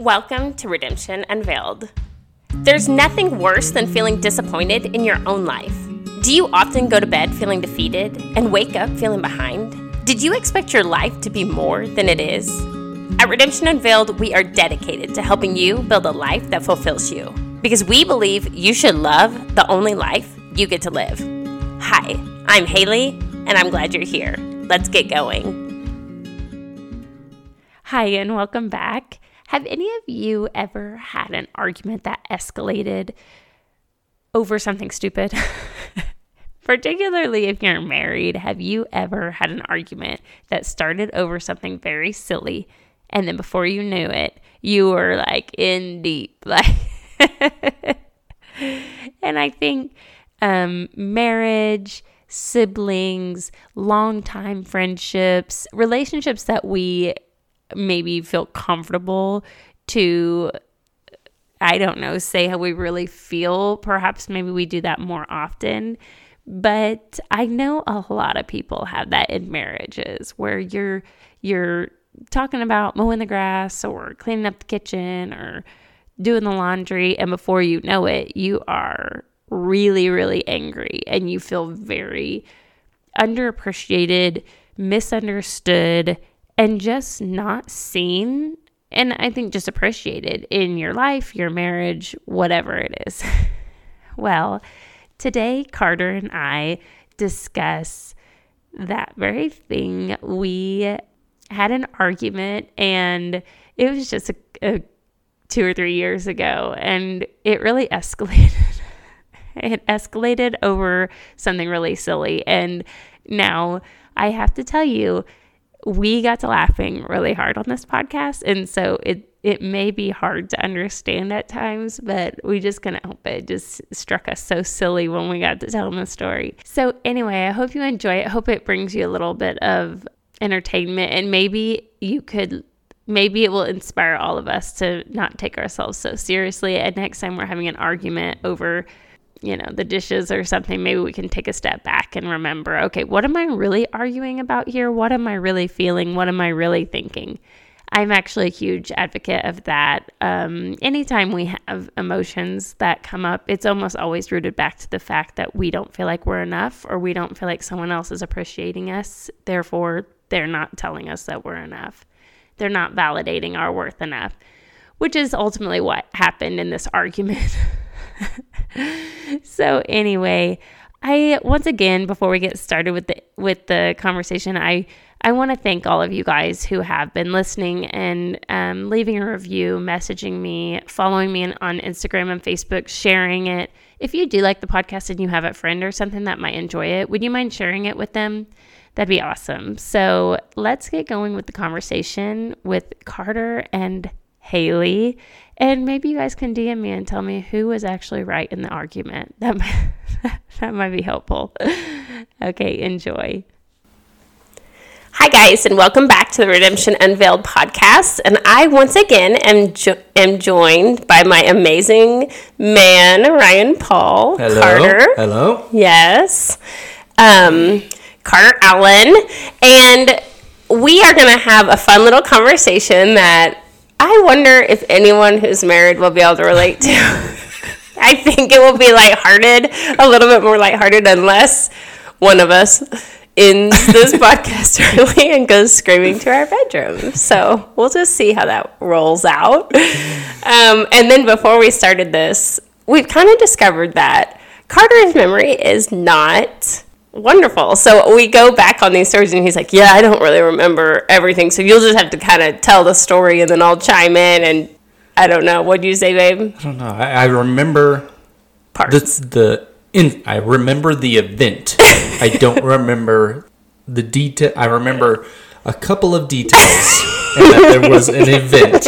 Welcome to Redemption Unveiled. There's nothing worse than feeling disappointed in your own life. Do you often go to bed feeling defeated and wake up feeling behind? Did you expect your life to be more than it is? At Redemption Unveiled, we are dedicated to helping you build a life that fulfills you because we believe you should love the only life you get to live. Hi, I'm Haley, and I'm glad you're here. Let's get going. Hi, and welcome back. Have any of you ever had an argument that escalated over something stupid? Particularly if you're married, have you ever had an argument that started over something very silly and then before you knew it, you were like in deep like And I think um marriage siblings, long time friendships, relationships that we maybe feel comfortable to I don't know, say how we really feel. Perhaps maybe we do that more often. But I know a lot of people have that in marriages where you're you're talking about mowing the grass or cleaning up the kitchen or doing the laundry and before you know it, you are really really angry and you feel very underappreciated, misunderstood, and just not seen and I think just appreciated in your life, your marriage, whatever it is. well, today Carter and I discuss that very thing. We had an argument and it was just a, a two or three years ago and it really escalated. it escalated over something really silly and now I have to tell you we got to laughing really hard on this podcast and so it it may be hard to understand at times but we just couldn't help it. it just struck us so silly when we got to tell them the story. So anyway i hope you enjoy it. Hope it brings you a little bit of entertainment and maybe you could maybe it will inspire all of us to not take ourselves so seriously. And next time we're having an argument over you know, the dishes or something, maybe we can take a step back and remember, okay, what am I really arguing about here? What am I really feeling? What am I really thinking? I'm actually a huge advocate of that. Um, anytime we have emotions that come up, it's almost always rooted back to the fact that we don't feel like we're enough or we don't feel like someone else is appreciating us. Therefore, they're not telling us that we're enough. They're not validating our worth enough, which is ultimately what happened in this argument. so anyway, I once again before we get started with the with the conversation, I I want to thank all of you guys who have been listening and um, leaving a review, messaging me, following me on Instagram and Facebook, sharing it. If you do like the podcast and you have a friend or something that might enjoy it, would you mind sharing it with them? That'd be awesome. So let's get going with the conversation with Carter and Haley. And maybe you guys can DM me and tell me who was actually right in the argument. That might, that might be helpful. Okay, enjoy. Hi, guys, and welcome back to the Redemption Unveiled podcast. And I once again am, jo- am joined by my amazing man, Ryan Paul Hello. Carter. Hello. Yes. Um, Carter Allen. And we are going to have a fun little conversation that I wonder if anyone who's married will be able to relate to. I think it will be lighthearted, a little bit more lighthearted, unless one of us ends this podcast early and goes screaming to our bedroom. So we'll just see how that rolls out. Um, and then before we started this, we've kind of discovered that Carter's memory is not wonderful. So we go back on these stories, and he's like, "Yeah, I don't really remember everything. So you'll just have to kind of tell the story, and then I'll chime in." And I don't know. What do you say, babe? I don't know. I, I remember Parts. the the in. I remember the event. I don't remember the detail. I remember a couple of details, and that there was an event.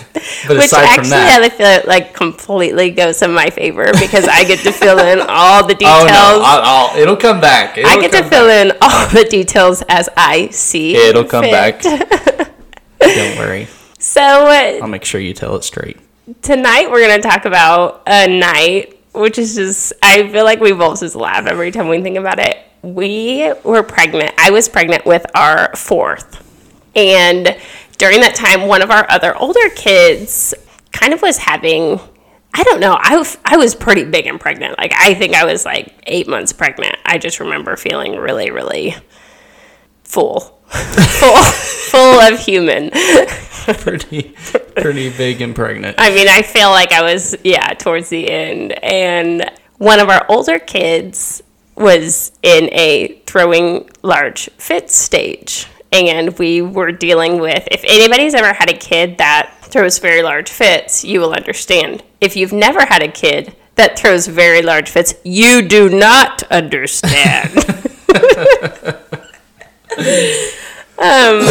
but Which actually, that, I feel like completely goes in my favor because I get to fill in all the details. oh no, I'll, I'll, it'll come back. It'll I get to come fill in all the details as I see. It'll come fit. back. Don't worry. So uh, I'll make sure you tell it straight. tonight we're gonna talk about a night, which is just I feel like we both just laugh every time we think about it. We were pregnant. I was pregnant with our fourth, and during that time, one of our other older kids kind of was having. I don't know. I, w- I was pretty big and pregnant. Like, I think I was like eight months pregnant. I just remember feeling really, really full. full, full of human. pretty, pretty big and pregnant. I mean, I feel like I was, yeah, towards the end. And one of our older kids was in a throwing large fit stage. And we were dealing with, if anybody's ever had a kid that throws very large fits, you will understand. If you've never had a kid that throws very large fits, you do not understand. um,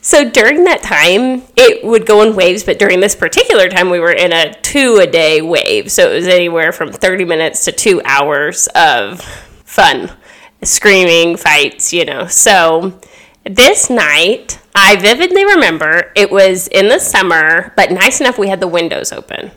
so during that time, it would go in waves, but during this particular time, we were in a two a day wave. So it was anywhere from 30 minutes to two hours of fun, screaming, fights, you know. So this night, I vividly remember it was in the summer, but nice enough we had the windows open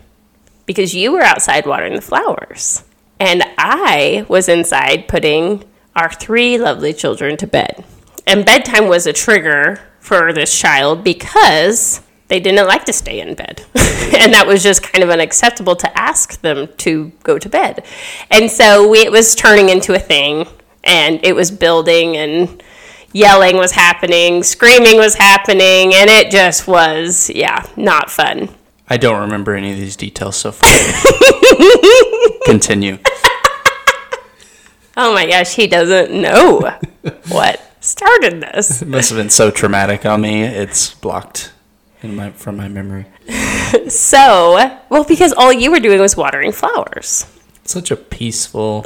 because you were outside watering the flowers. And I was inside putting our three lovely children to bed. And bedtime was a trigger for this child because they didn't like to stay in bed. and that was just kind of unacceptable to ask them to go to bed. And so we, it was turning into a thing and it was building and yelling was happening, screaming was happening, and it just was, yeah, not fun. I don't remember any of these details so far. Continue. Oh my gosh, he doesn't know what started this. It must have been so traumatic on me. It's blocked in my from my memory. So, well, because all you were doing was watering flowers. Such a peaceful.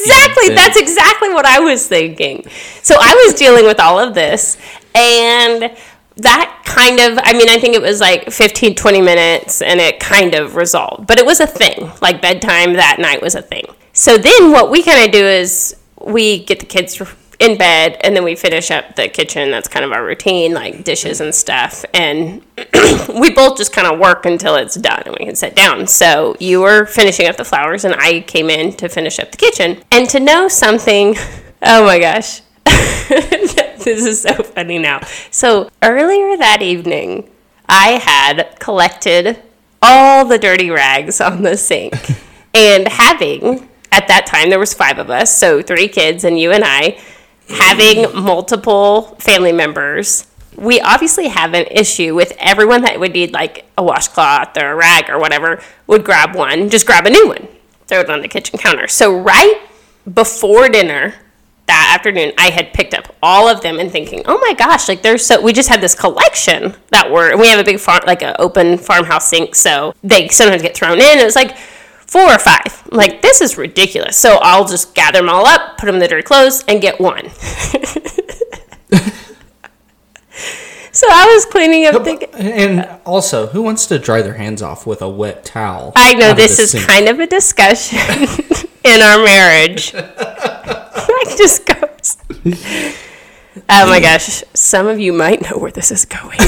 Exactly. That's exactly what I was thinking. So I was dealing with all of this and that kind of I mean I think it was like 15 20 minutes and it kind of resolved. But it was a thing. Like bedtime that night was a thing. So then what we kind of do is we get the kids in bed and then we finish up the kitchen. That's kind of our routine, like dishes and stuff. And we both just kind of work until it's done and we can sit down. So you were finishing up the flowers and I came in to finish up the kitchen. And to know something, oh my gosh. this is so funny now. So earlier that evening, I had collected all the dirty rags on the sink and having at that time there was five of us so three kids and you and i having multiple family members, we obviously have an issue with everyone that would need like a washcloth or a rag or whatever would grab one, just grab a new one, throw it on the kitchen counter. So right before dinner that afternoon, I had picked up all of them and thinking, oh my gosh, like there's so we just had this collection that were we have a big farm like an open farmhouse sink, so they sometimes get thrown in. It was like four or five. I'm like, this is ridiculous. So I'll just gather them all up, put them in the dirty clothes, and get one. so I was cleaning up the. And also, who wants to dry their hands off with a wet towel? I know this is sink? kind of a discussion in our marriage. like just goes. Oh my gosh, some of you might know where this is going.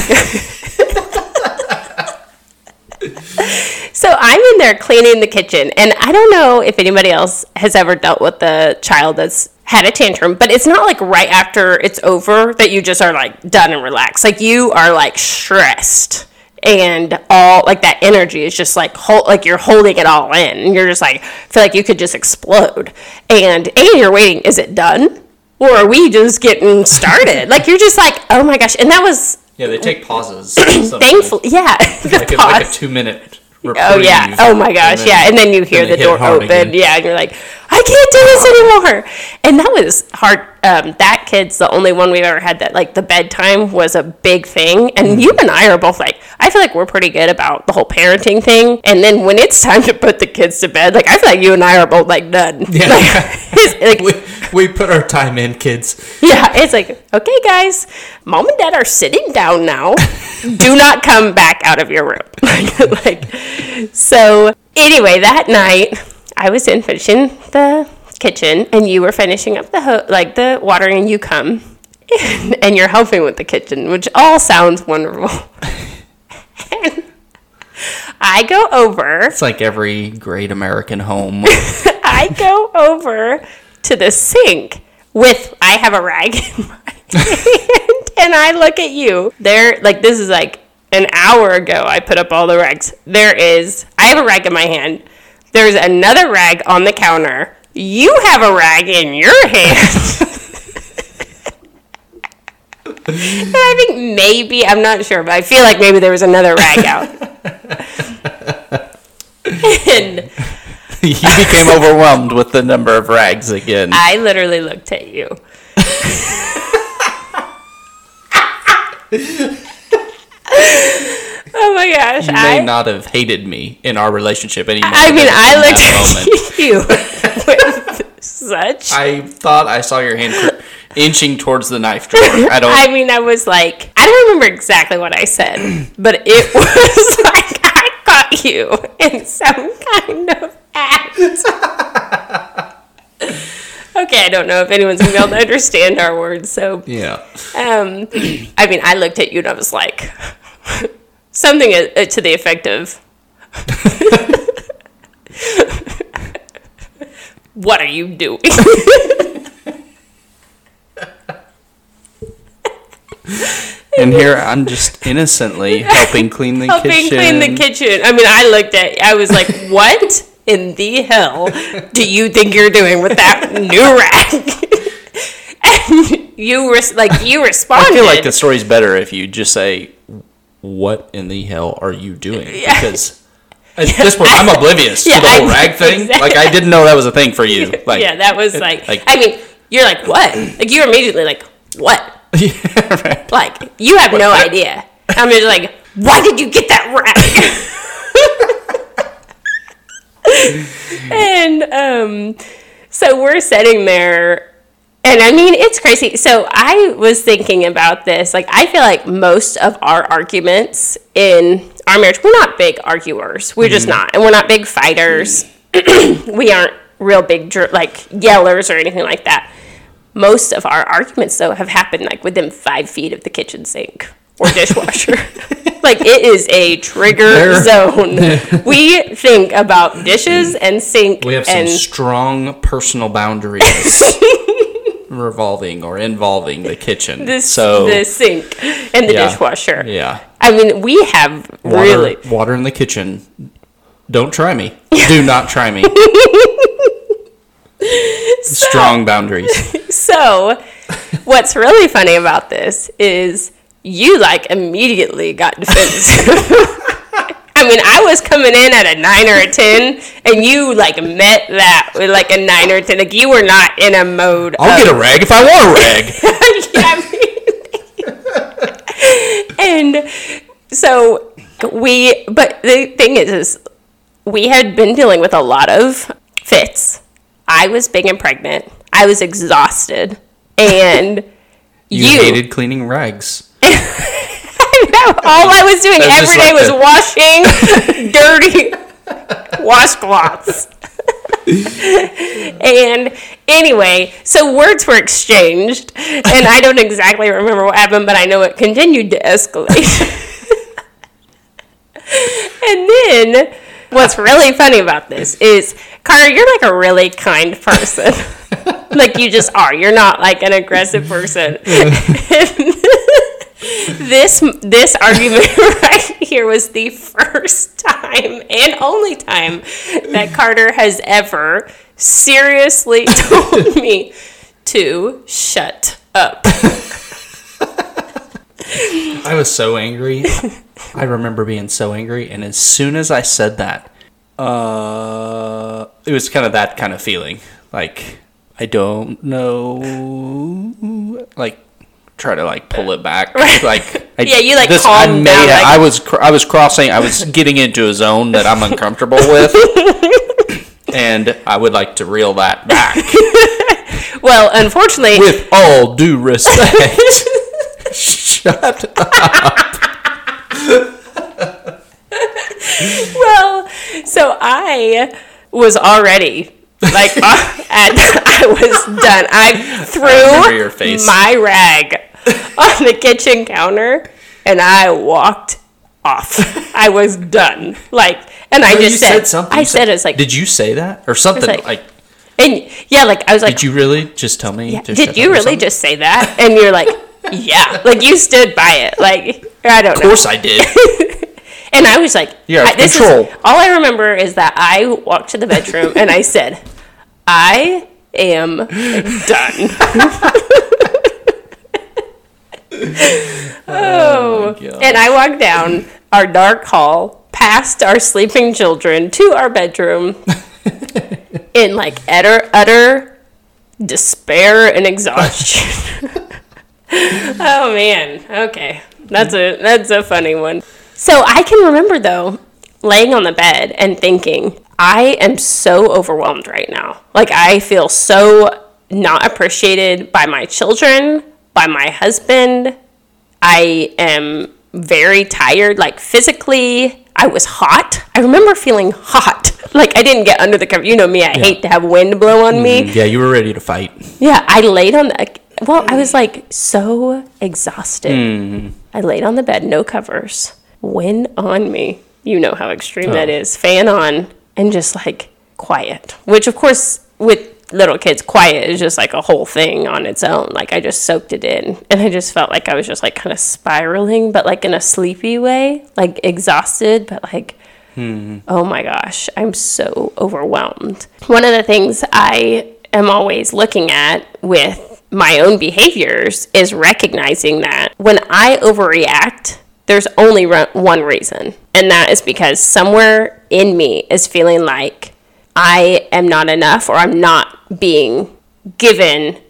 so I'm in there cleaning the kitchen, and I don't know if anybody else has ever dealt with the child that's had a tantrum, but it's not like right after it's over that you just are like done and relaxed. Like you are like stressed and all like that energy is just like hold, like you're holding it all in and you're just like feel like you could just explode and and you're waiting is it done or are we just getting started like you're just like oh my gosh and that was Yeah, they take pauses. thankfully yeah Like, a, like a pause. two minute. Oh yeah! Oh my gosh! yeah, and then you hear then the door open. again. Yeah, and you're like, I can't do this anymore. And that was hard. Um, that kid's the only one we've ever had that like the bedtime was a big thing. And Mm-hmm. you and I are both like, I feel like we're pretty good about the whole parenting thing. And then when it's time to put the kids to bed, like I feel like you and I are both like done. Yeah. Like, like we, we put our time in, kids. yeah, it's like, okay, guys, mom and dad are sitting down now. Do not come back out of your room. like, like, so anyway, that night I was in finishing the kitchen, and you were finishing up the ho- like the watering, and you come. And you're helping with the kitchen, which all sounds wonderful. and I go over It's like every great American home. I go over to the sink with I have a rag in my hand and I look at you. There, like this is like an hour ago. I put up all the rags. There is. I have a rag in my hand. There's another rag on the counter. You have a rag in your hand. and I think maybe I'm not sure, but I feel like maybe there was another rag out. and you became overwhelmed with the number of rags again. I literally looked at you. oh my gosh! you may I, not have hated me in our relationship anymore. I mean, I looked at you with such. I thought I saw your hand cr- inching towards the knife drawer. I don't. I mean, I was like, I don't remember exactly what I said, but it was like I caught you in some kind of act. Okay, I don't know if anyone's gonna be able to understand our words, so yeah. Um, I mean, I looked at you and I was like, something uh, to the effect of, "What are you doing?" And here I'm just innocently helping clean the Helping kitchen. clean the kitchen. I mean, I looked at, I was like, "What in the hell do you think you're doing with that new rack?" and you were like, you responded. I feel like the story's better if you just say, "What in the hell are you doing?" Yeah. Because at this point, I'm oblivious Yeah, to the whole I- rag thing. exactly. Like I didn't know that was a thing for you. Like yeah, that was like, like- I mean, you're like, what? Like, you're immediately like, what? yeah, right. Like, you have no idea. I'm just like, why did you get that rag? and um, so we're sitting there, and I mean, it's crazy. So I was thinking about this. Like, I feel like most of our arguments in our marriage, we're not big arguers. We're just not. And we're not big fighters. we aren't real big, like, yellers or anything like that most of our arguments though have happened like within five feet of the kitchen sink or dishwasher like it is a trigger There- zone we think about dishes mm. and sink We have some strong personal boundaries revolving or involving the kitchen. this so the sink and the yeah, dishwasher Yeah. i mean we have Water, really water in the kitchen. Don't try me. Do not try me. Strong boundaries. so what's really funny about this is you like immediately got defensive I mean, I was coming in at a nine or a ten, and you like met that with like a nine or a ten. Like you were not in a mode. I'll of, get a rag if I want a rag. Yeah, I mean- and so we, but the thing is, is we had been dealing with a lot of fits. I was big and pregnant. I was exhausted, and You, you, hated cleaning rags. all I was doing That's every like was washing dirty washcloths. and anyway, so words were exchanged, and I don't exactly remember what happened, but I know it continued to escalate. and then, what's really funny about this is, Carter, you're like a really kind person. like you just are. You're not like an aggressive person. This this argument right here was the first time and only time that Carter has ever seriously told me to shut up. I was so angry. I remember being so angry, and as soon as I said that, uh, it was kind of that kind of feeling. Like I don't know, like try to like pull it back. Like I, Yeah, you, like, this. I may down, have- like- I was cr- I was crossing. I was getting into a zone that I'm uncomfortable with. And I would like to reel that back. Well, unfortunately, With all due respect, shut up. well, so I was already like uh, at, I was done. I threw face. my rag on the kitchen counter and I walked off. I was done. Like, and I just you said, something. I said it's like, Did you say that or something like- like? and yeah, like I was like, Did you really just tell me? to did you really just say that? And you're like, yeah, like you stood by it. Like I don't know. Of know. course I did. And I was like, Yeah, I- this control. Is, all I remember is that I walked to the bedroom and I said, I am done. oh. oh God. and I walked down our dark hall, past our sleeping children, to our bedroom in like utter, utter despair and exhaustion. oh man. Okay. That's a that's a funny one. So I can remember though laying on the bed and thinking, I am so overwhelmed right now. Like I feel so not appreciated by my children, by my husband. I am very tired, like physically. I was hot. I remember feeling hot. Like I didn't get under the cover. You know me, I hate to have wind blow on me. Mm-hmm. yeah, you were ready to fight. Yeah, I laid on the. Well, I was like so exhausted. Mm-hmm. I laid on the bed, no covers, wind on me. You know how extreme that Oh. is. Fan on, and just like quiet. Which, of course, with little kids, quiet is just like a whole thing on its own. Like I just soaked it in, and I just felt like I was just like kind of spiraling, but like in a sleepy way, like exhausted, but like hmm. oh my gosh, I'm so overwhelmed. One of the things I am always looking at with my own behaviors is recognizing that when I overreact, there's only ru- one reason, and that is because somewhere in me is feeling like I am not enough or I'm not being given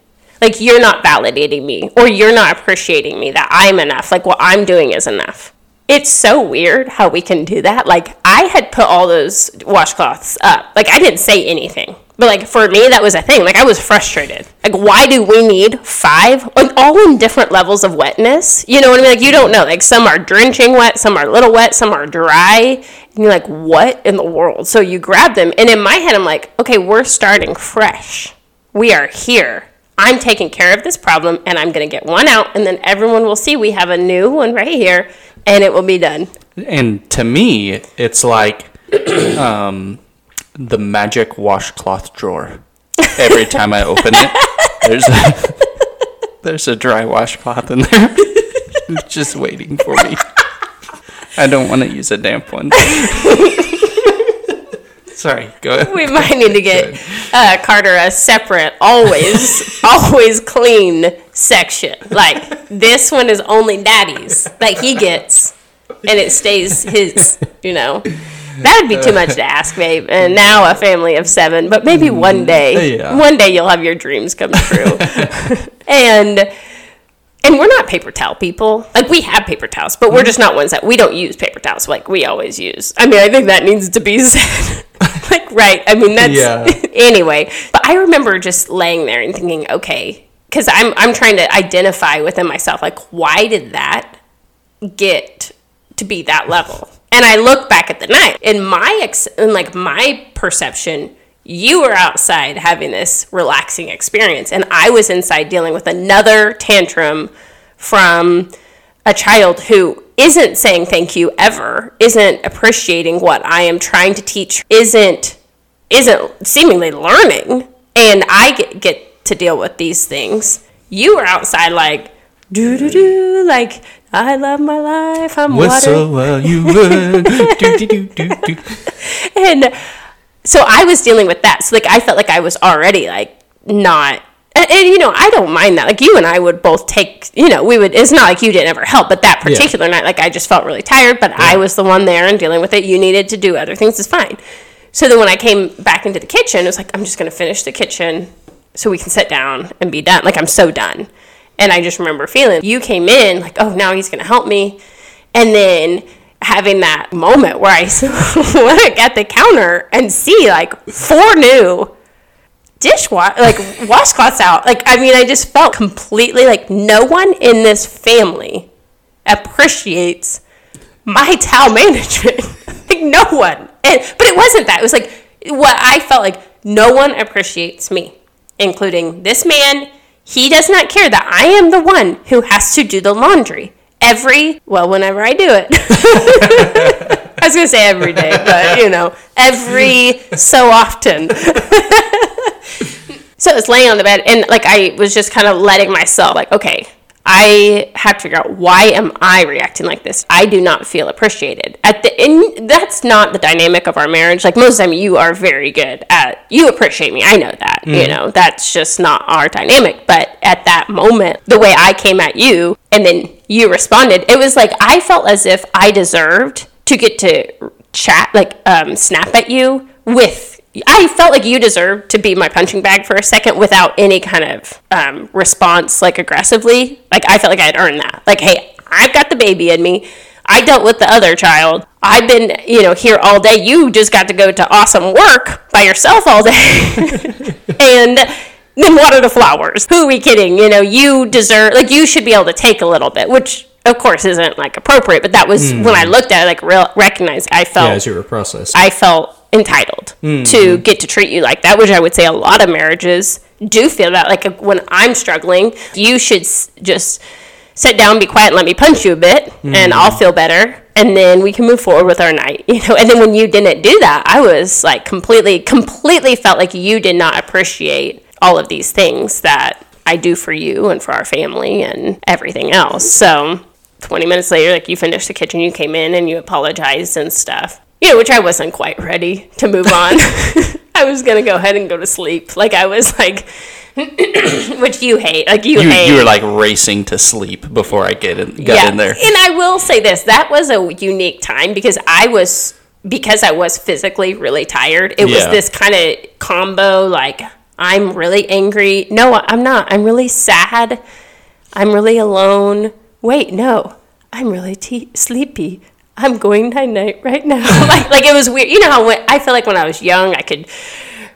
like you're not validating me or you're not appreciating me that I'm enough like what I'm doing is enough it's so weird how we can do that. Like I had put all those washcloths up. Like I didn't say anything. But like for me that was a thing. Like I was frustrated. Like why do we need five? Like all in different levels of wetness. You know what I mean? Like you don't know. Like some are drenching wet, some are little wet, some are dry. And you're like, what in the world? So you grab them and in my head I'm like, okay, we're starting fresh. We are here. I'm taking care of this problem and I'm going to get one out and then everyone will see we have a new one right here and it will be done. And to me, it's like um, the magic washcloth drawer. Every time I open it, there's a, there's a dry washcloth in there, just waiting for me. I don't want to use a damp one. Sorry, go ahead. We might need to get uh, Carter a separate, always, always clean section. Like this one is only daddy's that he gets, and it stays his. You know, that would be too much to ask, babe. And now a family of seven, but maybe mm, one day, yeah. one day you'll have your dreams come true. and and we're not paper towel people. Like we have paper towels, but we're mm-hmm. just not ones that we don't use paper towels like we always use. I mean, I think that needs to be said. like right. I mean, that's Yeah. anyway. But I remember just laying there and thinking, okay, cuz I'm I'm trying to identify within myself like why did that get to be that level? And I look back at the night. In my ex in like my perception you were outside having this relaxing experience. And I was inside dealing with another tantrum from a child who isn't saying thank you ever, isn't appreciating what I am trying to teach, isn't isn't seemingly learning, and I get, get to deal with these things. You were outside like do do do like I love my life. I'm watering Whistle uh, while you run. do, do, do, do, and uh, so I was dealing with that. So like I felt like I was already like not and, and, you know, I don't mind that. Like you and I would both take, you know, we would. It's not like you didn't ever help, but that particular night, like I just felt really tired. But I was the one there and dealing with it. You needed to do other things. It's fine. So then when I came back into the kitchen, it was like I'm just going to finish the kitchen so we can sit down and be done. Like I'm so done. And I just remember feeling you came in like, oh, now he's going to help me, and then having that moment where I look at the counter and see like four new dishwash like washcloths out. Like I mean, I just felt completely like no one in this family appreciates my towel management. like no one. And but it wasn't that. It was like what I felt like no one appreciates me, including this man. He does not care that I am the one who has to do the laundry every well whenever I do it. I was gonna say every day, but you know, every so often. so I was laying on the bed and like I was just kind of letting myself like, okay, I have to figure out why am I reacting like this? I do not feel appreciated. At the and that's not the dynamic of our marriage. Like most of the time you are very good at you appreciate me. I know that. You know, that's just not our dynamic. But at that moment, the way I came at you and then you responded, it was like I felt as if I deserved to get to chat like um, snap at you with I felt like you deserved to be my punching bag for a second without any kind of um, response, like aggressively. Like I felt like I had earned that. Like, hey, I've got the baby in me. I dealt with the other child. I've been, you know, here all day. You just got to go to awesome work by yourself all day, and then water the flowers. Who are we kidding? You know, you deserve. Like, you should be able to take a little bit, which of course isn't like appropriate. But that was when I looked at it, like real recognized. I felt Yeah, as you were processing. I felt entitled to mm-hmm. get to treat you like that, which I would say a lot of marriages do feel that. Like uh, when I'm struggling, you should s- just sit down, be quiet, and let me punch you a bit, and I'll mm-hmm. feel better. And then we can move forward with our night, you know. And then when you didn't do that, I was like completely, completely felt like you did not appreciate all of these things that I do for you and for our family and everything else. So 20 minutes later, like you finished the kitchen, you came in and you apologized and stuff. You know, which I wasn't quite ready to move on. I was gonna go ahead and go to sleep. Like I was like, which you hate. Like you, you, hate. you were like racing to sleep before I get in, got in there. And I will say this: that was a unique time because I was because I was physically really tired. It was this kind of combo. Like I'm really angry. No, I'm not. I'm really sad. I'm really alone. Wait, no, I'm really te- sleepy. I'm going night night right now. like, like it was weird. You know how when, I feel like when I was young, I could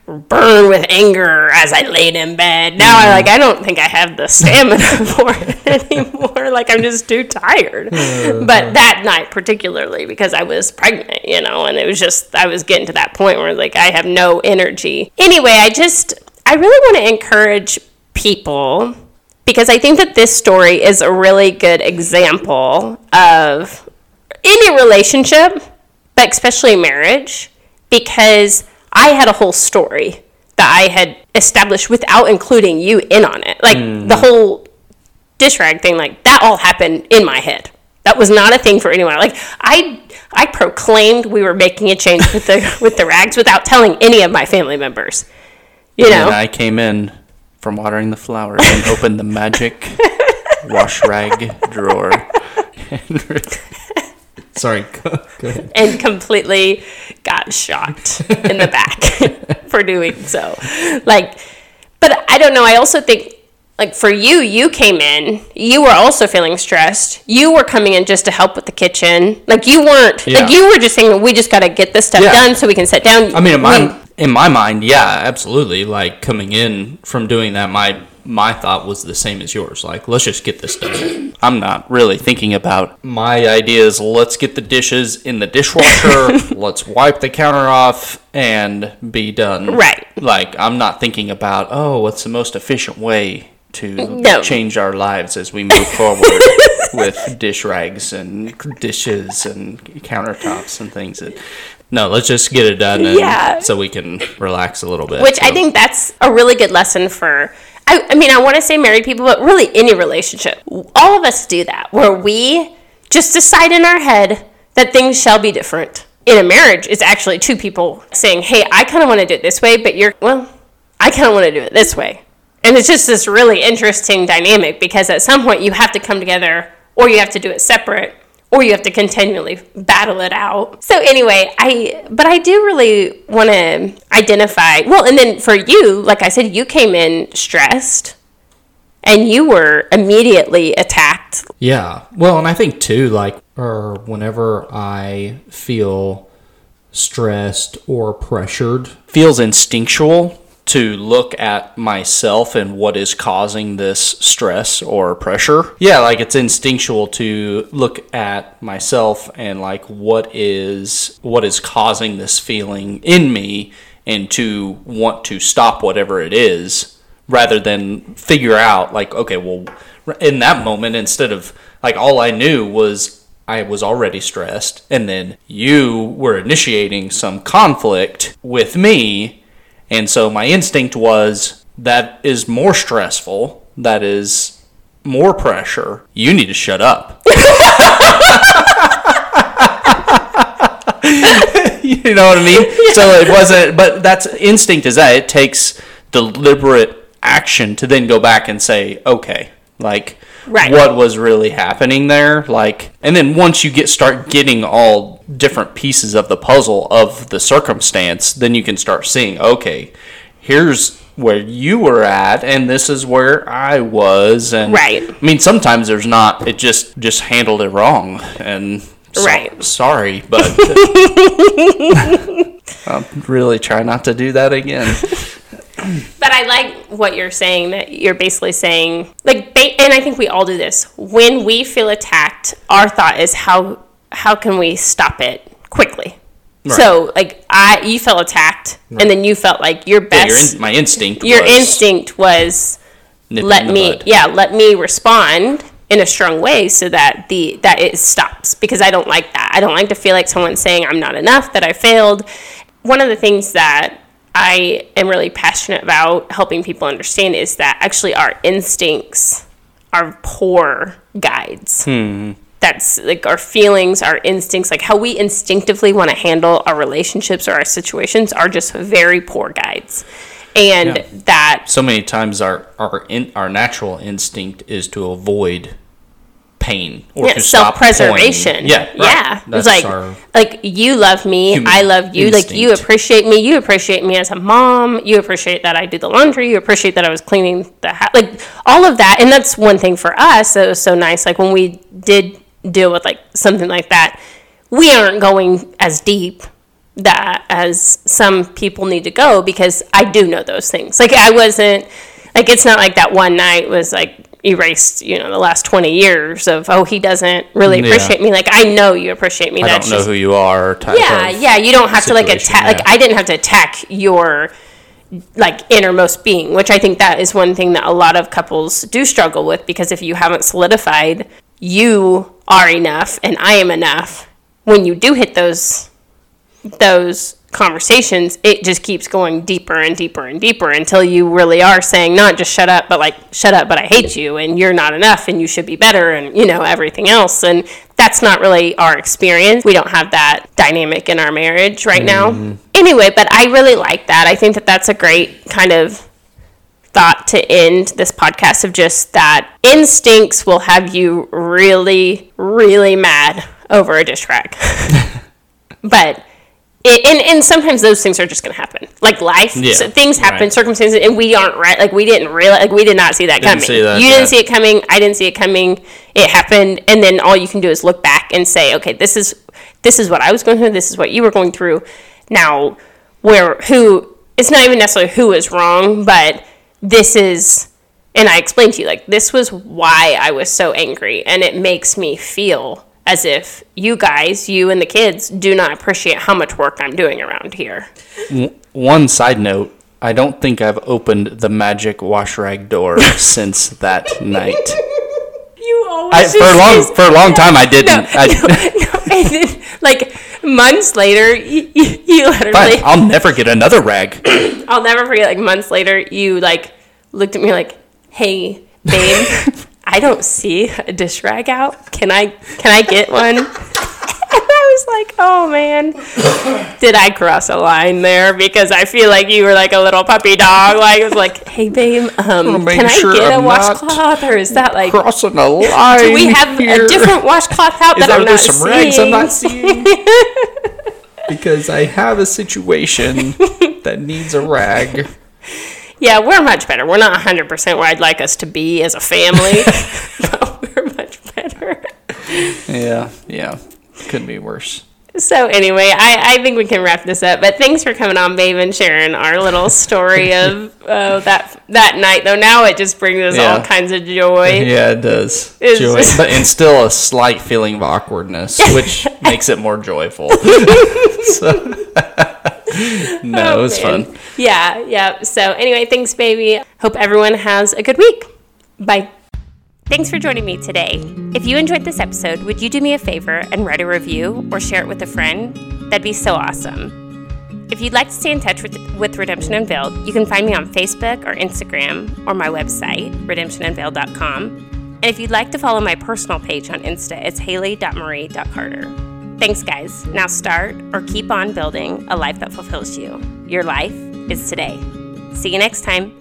burn with anger as I laid in bed. Now I like I don't think I have the stamina for it anymore. Like I'm just too tired. Mm. But that night particularly because I was pregnant, you know, and it was just I was getting to that point where like I have no energy. Anyway, I just I really want to encourage people because I think that this story is a really good example of any relationship, but especially marriage, because I had a whole story that I had established without including you in on it. Like mm-hmm. the whole dish rag thing, like that all happened in my head. That was not a thing for anyone. Like I, I proclaimed we were making a change with the with the rags without telling any of my family members. You know, And I came in from watering the flowers and opened the magic wash rag drawer. Sorry, go, go ahead. and completely got shot in the back for doing so. Like, but I don't know. I also think, like, for you, you came in, you were also feeling stressed. You were coming in just to help with the kitchen. Like, you weren't, Yeah. like, you were just saying, we just got to get this stuff Yeah. done so we can sit down. I mean, in my We- in my mind, yeah, absolutely. Like coming in from doing that, my my thought was the same as yours. Like, let's just get this done. I'm not really thinking about my ideas. Let's get the dishes in the dishwasher. let's wipe the counter off and be done. Right. Like, I'm not thinking about oh, what's the most efficient way to No. change our lives as we move forward with dish rags and dishes and countertops and things. That, no, let's just get it done, and Yeah. so we can relax a little bit. Which I think that's a really good lesson for. I, I mean, I want to say married people, but really any relationship. All of us do that, where we just decide in our head that things shall be different. In a marriage, it's actually two people saying, "Hey, I kind of want to do it this way, but you're well, I kind of want to do it this way." And it's just this really interesting dynamic because at some point you have to come together, or you have to do it separate, or you have to continually battle it out. So anyway, I but I do really want to identify. Well, and then for you, like I said, you came in stressed and you were immediately attacked. Yeah. Well, and I think too, like, or whenever I feel stressed or pressured, feels instinctual to look at myself and what is causing this stress or pressure. Yeah, like it's instinctual to look at myself and like what is what is causing this feeling in me and to want to stop whatever it is rather than figure out like okay, well in that moment instead of like all I knew was I was already stressed, and then you were initiating some conflict with me, and so my instinct was that is more stressful. That is more pressure, you need to shut up. you know what I mean? So it wasn't, but that's instinct is that it takes deliberate action to then go back and say, okay, like, Right. what was really happening there like and then once you get start getting all different pieces of the puzzle of the circumstance then you can start seeing okay here's where you were at and this is where i was and Right. i mean sometimes there's not it just just handled it wrong and so- Right. sorry but i'll really try not to do that again But I like what you're saying that you're basically saying like and I think we all do this. When we feel attacked, our thought is how how can we stop it quickly? So like I you felt attacked and then you felt like your Yeah, your best in, my instinct your was instinct was let in me bud. yeah let me respond in a strong way so that the that it stops because i don't like that i don't like to feel like someone's saying i'm not enough that i failed one of the things that i am really passionate about helping people understand is that actually our instincts are poor guides hmm. that's like our feelings, our instincts, like how we instinctively want to handle our relationships or our situations are just very poor guides. And Yeah. that so many times our our in, our natural instinct is to avoid pain or yeah, to self-preservation. pain. Yeah, right. yeah. That's it's like like you love me, I love you, like you appreciate me, you appreciate me as a mom, you appreciate that I do the laundry, you appreciate that I was cleaning the house, like all of that. And that's one thing for us that was so nice. Like when we did deal with like something like that, we aren't going as deep that as some people need to go because I do know those things. Like I wasn't like it's not like that one night was like erased, you know, the last 20 years of oh he doesn't really Yeah. appreciate me. Like I know you appreciate me. I That's don't know just who you are yeah, yeah. You don't have to like attack. Like. I didn't have to attack your like innermost being, which I think that is one thing that a lot of couples do struggle with because if you haven't solidified you are enough and I am enough, when you do hit those those conversations, it just keeps going deeper and deeper and deeper until you really are saying not just shut up, but like shut up, but I hate you and you're not enough and you should be better and you know everything else. And that's not really our experience. We don't have that dynamic in our marriage right now. Mm-hmm. Anyway, but I really like that. I think that that's a great kind of thought to end this podcast of just that instincts will have you really, really mad over a dish rag. but it, and, and sometimes those things are just going to happen. Like life, Yeah, so things happen, right. circumstances, and we aren't right. Like we didn't realize, like we did not see that Didn't coming. see that, you yeah. didn't see it coming. I didn't see it coming. It happened, and then all you can do is look back and say, okay, this is this is what I was going through. This is what you were going through. Now, where who? It's not even necessarily who is wrong, but this is. And I explained to you, like, this was why I was so angry. And it makes me feel as if you guys, you and the kids, do not appreciate how much work I'm doing around here. One side note, I don't think I've opened the magic wash rag door since that night. You always I, for a long for a long time I didn't. No, I, no, no. Then, like months later, you, you, you literally, fine, I'll never get another rag. I'll never forget. Like months later, you like looked at me like, "Hey, babe, I don't see a dish rag out. Can I can I get one?" And I was like, "Oh man, did I cross a line there?" Because I feel like you were like a little puppy dog. Like it was like, "Hey, babe, um, can I sure get a I'm not washcloth, or is that like?" Crossing a line. Do we have here. a different washcloth out Is that I'm not some rags I'm not seeing? because I have a situation that needs a rag. Yeah, we're much better. We're not 100% where I'd like us to be as a family, but we're much better. Yeah, yeah. Could be worse. So, anyway, I, I think we can wrap this up. But thanks for coming on, babe, and sharing our little story of uh, that that night. Though now it just brings us all kinds of joy. Yeah, it does. It's- Joy, but and still a slight feeling of awkwardness, which makes it more joyful. So- no, it was Oh, Man. fun. Yeah, yeah. So, anyway, thanks, baby. Hope everyone has a good week. Bye. Thanks for joining me today. If you enjoyed this episode, would you do me a favor and write a review or share it with a friend? That'd be so awesome. If you'd like to stay in touch with, with Redemption Unveiled, you can find me on Facebook or Instagram or my website, redemptionunveiled.com. And if you'd like to follow my personal page on Insta, it's haley.marie.carter. Thanks, guys. Now start or keep on building a life that fulfills you. Your life is today. See you next time.